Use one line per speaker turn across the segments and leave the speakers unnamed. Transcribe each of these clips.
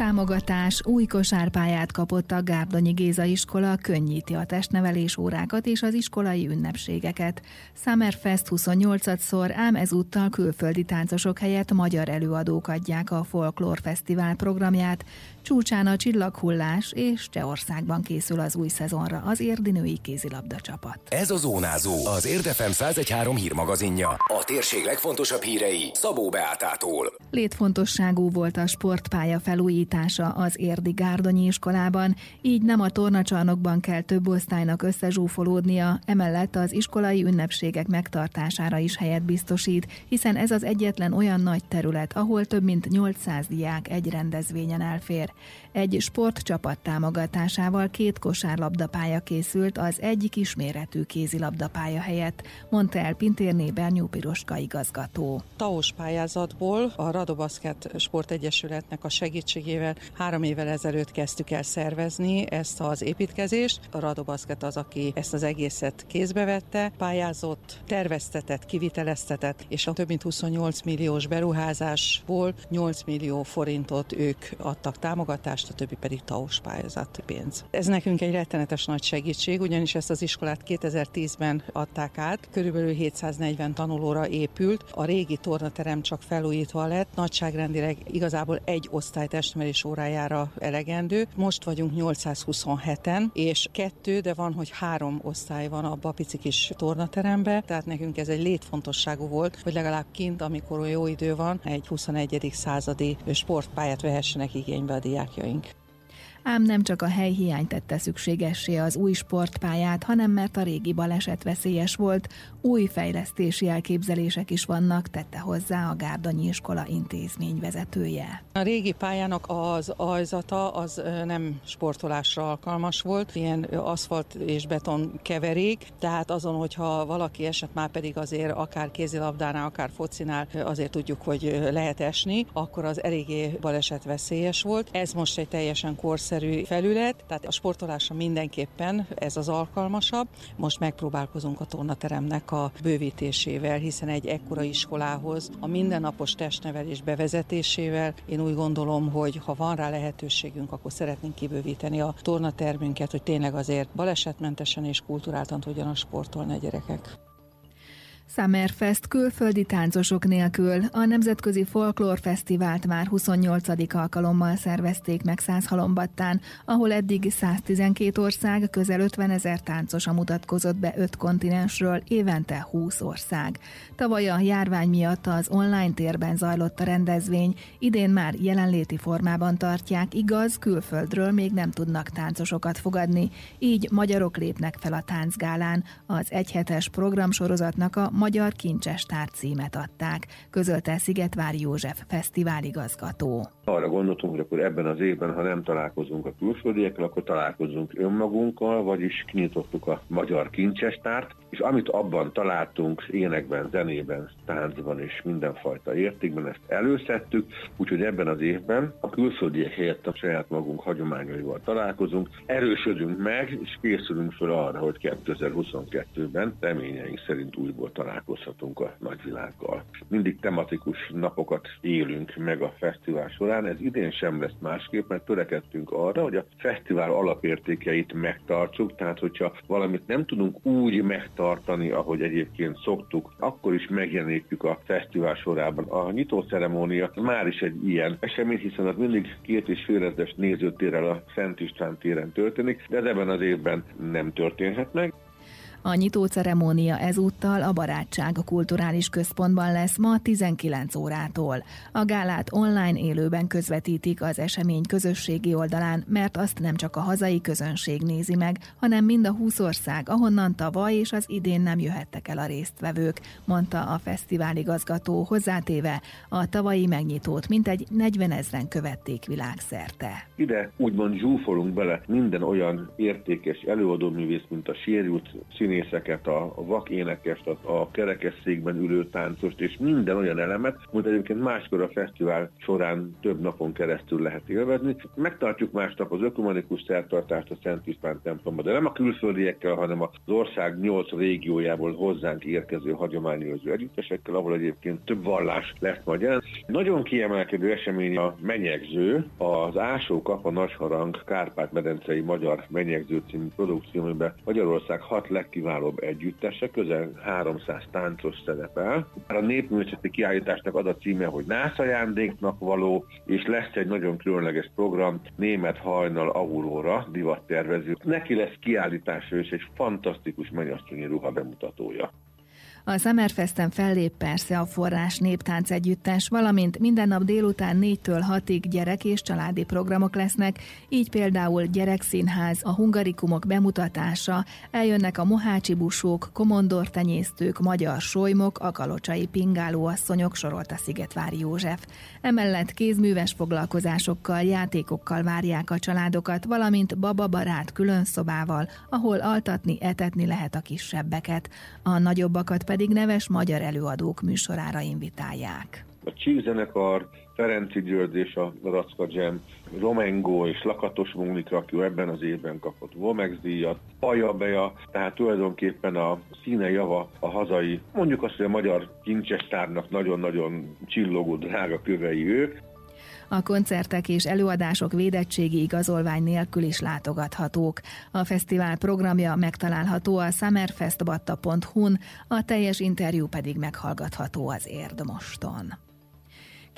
Támogatás új kosárpályát kapott a Gárdonyi Géza iskola, könnyíti a testnevelés órákat és az iskolai ünnepségeket. Summerfest 28-szor, ám ezúttal külföldi táncosok helyett magyar előadók adják a Folklór Fesztivál programját, Csúcsán a csillaghullás, és Csehországban készül az új szezonra az érdinői kézilabda csapat.
Ez a Zónázó, az Érdefem 113 hírmagazinja. A térség legfontosabb hírei Szabó Beátától.
Létfontosságú volt a sportpálya felújítása az Érdi Gárdonyi iskolában, így nem a tornacsarnokban kell több osztálynak összezsúfolódnia, emellett az iskolai ünnepségek megtartására is helyet biztosít, hiszen ez az egyetlen olyan nagy terület, ahol több mint 800 diák egy rendezvényen elfér. Egy sportcsapat támogatásával két kosárlabdapálya készült az egyik isméretű kézilabdapálya helyett, mondta el Pintérné Bernyó Piroska igazgató.
Taos pályázatból a Radobaszket Sportegyesületnek a segítségével három évvel ezelőtt kezdtük el szervezni ezt az építkezést. A Radobaszket az, aki ezt az egészet kézbe vette, pályázott, terveztetett, kiviteleztetett, és a több mint 28 milliós beruházásból 8 millió forintot ők adtak támogatást a többi pedig TAOS pályázati pénz. Ez nekünk egy rettenetes nagy segítség, ugyanis ezt az iskolát 2010-ben adták át, körülbelül 740 tanulóra épült, a régi tornaterem csak felújítva lett, nagyságrendileg igazából egy osztály testnevelés órájára elegendő. Most vagyunk 827-en, és kettő, de van, hogy három osztály van abba a pici kis tornaterembe, tehát nekünk ez egy létfontosságú volt, hogy legalább kint, amikor jó idő van, egy 21. századi sportpályát vehessenek igénybe a diákjaink.
Ám nem csak a helyhiány tette szükségessé az új sportpályát, hanem mert a régi baleset veszélyes volt, új fejlesztési elképzelések is vannak, tette hozzá a Gárdonyi iskola intézmény vezetője.
A régi pályának az ajzata az nem sportolásra alkalmas volt, ilyen aszfalt és beton keverék, tehát azon, hogyha valaki esett már pedig azért akár kézilabdánál, akár focinál azért tudjuk, hogy lehet esni, akkor az eléggé baleset veszélyes volt. Ez most egy teljesen korszerű korszerű felület, tehát a sportolásra mindenképpen ez az alkalmasabb. Most megpróbálkozunk a tornateremnek a bővítésével, hiszen egy ekkora iskolához a mindennapos testnevelés bevezetésével én úgy gondolom, hogy ha van rá lehetőségünk, akkor szeretnénk kibővíteni a tornatermünket, hogy tényleg azért balesetmentesen és kulturáltan tudjanak sportolni a gyerekek.
Summerfest külföldi táncosok nélkül a Nemzetközi Folklór Fesztivált már 28. alkalommal szervezték meg Százhalombattán, ahol eddig 112 ország, közel 50 ezer táncosa mutatkozott be 5 kontinensről, évente 20 ország. Tavaly a járvány miatt az online térben zajlott a rendezvény, idén már jelenléti formában tartják, igaz, külföldről még nem tudnak táncosokat fogadni, így magyarok lépnek fel a táncgálán. Az egyhetes programsorozatnak a Magyar Kincses Tár címet adták, közölte Szigetvár József fesztiváligazgató.
Arra gondoltunk, hogy akkor ebben az évben, ha nem találkozunk a külföldiekkel, akkor találkozunk önmagunkkal, vagyis kinyitottuk a Magyar Kincses Tárt, és amit abban találtunk énekben, zenében, táncban és mindenfajta értékben, ezt előszedtük, úgyhogy ebben az évben a külföldiek helyett a saját magunk hagyományaival találkozunk, erősödünk meg, és készülünk fel arra, hogy 2022-ben reményeink szerint újból találkozhatunk a nagyvilággal. Mindig tematikus napokat élünk meg a fesztivál során, ez idén sem lesz másképp, mert törekedtünk arra, hogy a fesztivál alapértékeit megtartsuk, tehát hogyha valamit nem tudunk úgy megtartani, tartani, ahogy egyébként szoktuk, akkor is megjelenítjük a fesztivál sorában. A nyitó ceremónia már is egy ilyen esemény, hiszen az mindig két és fél ezres nézőtérrel a Szent István téren történik, de ez ebben az évben nem történhet meg.
A nyitó ceremónia ezúttal a Barátság a Kulturális Központban lesz ma 19 órától. A gálát online élőben közvetítik az esemény közösségi oldalán, mert azt nem csak a hazai közönség nézi meg, hanem mind a 20 ország, ahonnan tavaly és az idén nem jöhettek el a résztvevők, mondta a fesztivál igazgató hozzátéve. A tavalyi megnyitót mintegy 40 ezren követték világszerte.
Ide úgymond zsúfolunk bele minden olyan értékes előadóművész, mint a szín színészeket, a vak énekest, a, a kerekesszékben ülő táncost, és minden olyan elemet, amit egyébként máskor a fesztivál során több napon keresztül lehet élvezni. Megtartjuk másnap az ökumenikus szertartást a Szent István templomban, de nem a külföldiekkel, hanem az ország nyolc régiójából hozzánk érkező hagyományőrző együttesekkel, ahol egyébként több vallás lesz majd jelen. Nagyon kiemelkedő esemény a menyegző, az Ásó kap a Kárpát-medencei magyar menyegző című produkció, amiben Magyarország hat legkiválóbb együttese, közel 300 táncos szerepel. A népművészeti kiállításnak az a címe, hogy nász ajándéknak való, és lesz egy nagyon különleges program, német hajnal Aurora divattervező. Neki lesz kiállítása és egy fantasztikus mennyasszonyi ruha bemutatója.
A Summerfesten fellép persze a Forrás Néptánc Együttes, valamint minden nap délután 4-től 6-ig gyerek és családi programok lesznek, így például gyerekszínház, a hungarikumok bemutatása, eljönnek a mohácsi busók, komondortenyésztők, magyar solymok, a kalocsai pingálóasszonyok, sorolta Szigetvári József. Emellett kézműves foglalkozásokkal, játékokkal várják a családokat, valamint bababarát külön szobával, ahol altatni, etetni lehet a kisebbeket. A nagyobbakat pedig neves magyar előadók műsorára invitálják.
A Csík zenekar, Ferenci György és a Racka Jam, Romengo és Lakatos Mónika, aki ebben az évben kapott Vomex díjat, Paja Beja, tehát tulajdonképpen a színe java a hazai, mondjuk azt, hogy a magyar kincsestárnak nagyon-nagyon csillogó drága kövei ők,
a koncertek és előadások védettségi igazolvány nélkül is látogathatók. A fesztivál programja megtalálható a summerfestbatta.hu-n, a teljes interjú pedig meghallgatható az Érdmoston.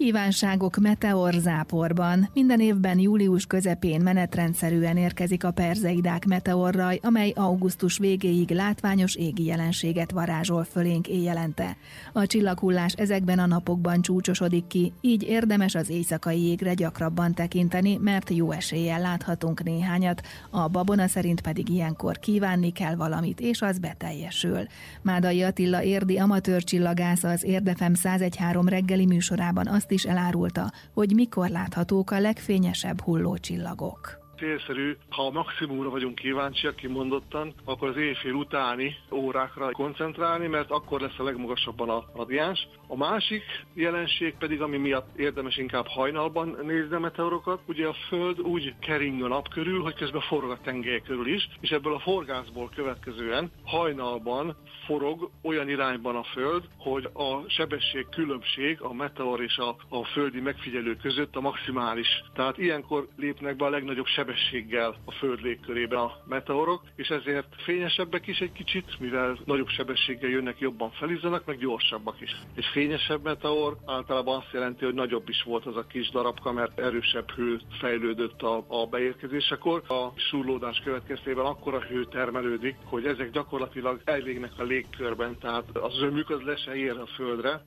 Kívánságok meteorzáporban. Minden évben július közepén menetrendszerűen érkezik a perzeidák meteorraj, amely augusztus végéig látványos égi jelenséget varázsol fölénk éjjelente. A csillaghullás ezekben a napokban csúcsosodik ki, így érdemes az éjszakai égre gyakrabban tekinteni, mert jó eséllyel láthatunk néhányat, a babona szerint pedig ilyenkor kívánni kell valamit, és az beteljesül. Mádai Attila érdi amatőr csillagász az Érdefem 1013 reggeli műsorában azt azt is elárulta, hogy mikor láthatók a legfényesebb hullócsillagok
célszerű, ha a maximumra vagyunk kíváncsiak kimondottan, akkor az éjfél utáni órákra koncentrálni, mert akkor lesz a legmagasabban a radiáns. A másik jelenség pedig, ami miatt érdemes inkább hajnalban nézni a meteorokat, ugye a Föld úgy kering a nap körül, hogy közben forog a tengely körül is, és ebből a forgászból következően hajnalban forog olyan irányban a Föld, hogy a sebesség különbség a meteor és a, a földi megfigyelő között a maximális. Tehát ilyenkor lépnek be a legnagyobb sebességgel a Föld légkörébe a meteorok, és ezért fényesebbek is egy kicsit, mivel nagyobb sebességgel jönnek, jobban felizzanak, meg gyorsabbak is. Egy fényesebb meteor általában azt jelenti, hogy nagyobb is volt az a kis darabka, mert erősebb hő fejlődött a, a beérkezésekor. A surlódás következtében akkora hő termelődik, hogy ezek gyakorlatilag elvégnek a légkörben, tehát az zömük az le se ér a földre,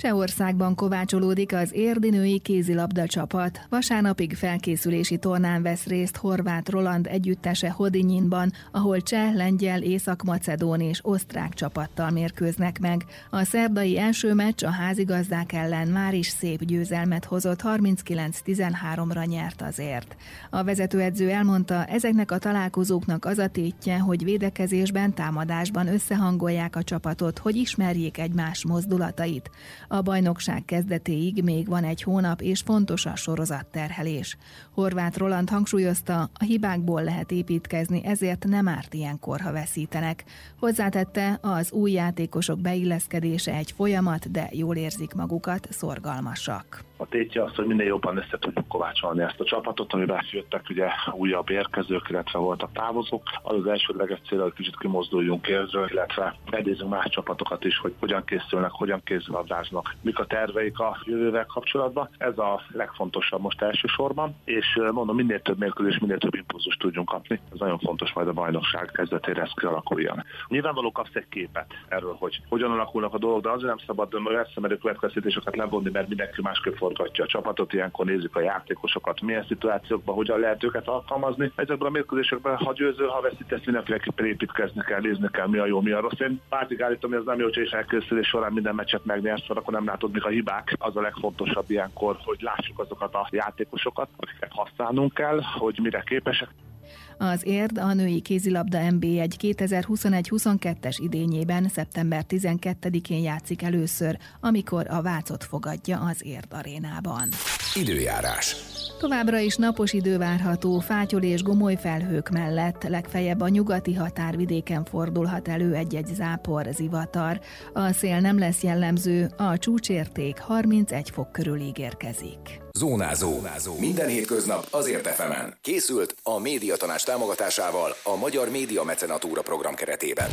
Csehországban kovácsolódik az érdinői kézilabda csapat. Vasárnapig felkészülési tornán vesz részt Horváth Roland együttese Hodinyinban, ahol cseh, lengyel, észak-macedón és osztrák csapattal mérkőznek meg. A szerdai első meccs a házigazdák ellen már is szép győzelmet hozott, 39-13-ra nyert azért. A vezetőedző elmondta, ezeknek a találkozóknak az a tétje, hogy védekezésben, támadásban összehangolják a csapatot, hogy ismerjék egymás mozdulatait. A bajnokság kezdetéig még van egy hónap, és fontos a sorozatterhelés. Horváth Roland hangsúlyozta, a hibákból lehet építkezni, ezért nem árt ilyenkor, ha veszítenek. Hozzátette, az új játékosok beilleszkedése egy folyamat, de jól érzik magukat, szorgalmasak.
A tétje az, hogy minél jobban össze tudjuk kovácsolni ezt a csapatot, amiben jöttek ugye újabb érkezők, illetve voltak távozók. Az az elsődleges cél, hogy kicsit kimozduljunk érzről, illetve megnézzünk más csapatokat is, hogy hogyan készülnek, hogyan kézilabdáznak, mik a terveik a jövővel kapcsolatban. Ez a legfontosabb most elsősorban, és mondom, minél több mérkőzés, minél több impulzus tudjunk kapni. Ez nagyon fontos majd a bajnokság kezdetére ez kialakuljon. Nyilvánvaló kapsz egy képet erről, hogy hogyan alakulnak a dolgok, de azért nem szabad eszemedő következtetéseket levonni, mert mindenki másképp forgatja a csapatot, ilyenkor nézzük a játékosokat, milyen szituációkban hogyan lehet őket alkalmazni. Ezekben a mérkőzésekben, ha győző, ha veszítesz, mindenféleképpen építkezni kell, nézni kell, mi a jó, mi a rossz. Én pártig állítom, hogy ez nem jó, hogy elkészülés során minden meccset megnyersz, akkor nem látod, mik a hibák. Az a legfontosabb ilyenkor, hogy lássuk azokat a játékosokat, akiket használnunk kell, hogy mire képesek.
Az érd a női kézilabda MB1 2021-22-es idényében szeptember 12-én játszik először, amikor a Vácot fogadja az érd arénában.
Időjárás.
Továbbra is napos idő várható, fátyol és gomoly felhők mellett, legfeljebb a nyugati határvidéken fordulhat elő egy-egy zápor, zivatar. A szél nem lesz jellemző, a csúcsérték 31 fok körül ígérkezik.
Zónázó. Zónázó. Minden hétköznap azért efemen. Készült a médiatanás támogatásával a Magyar Média Mecenatúra program keretében.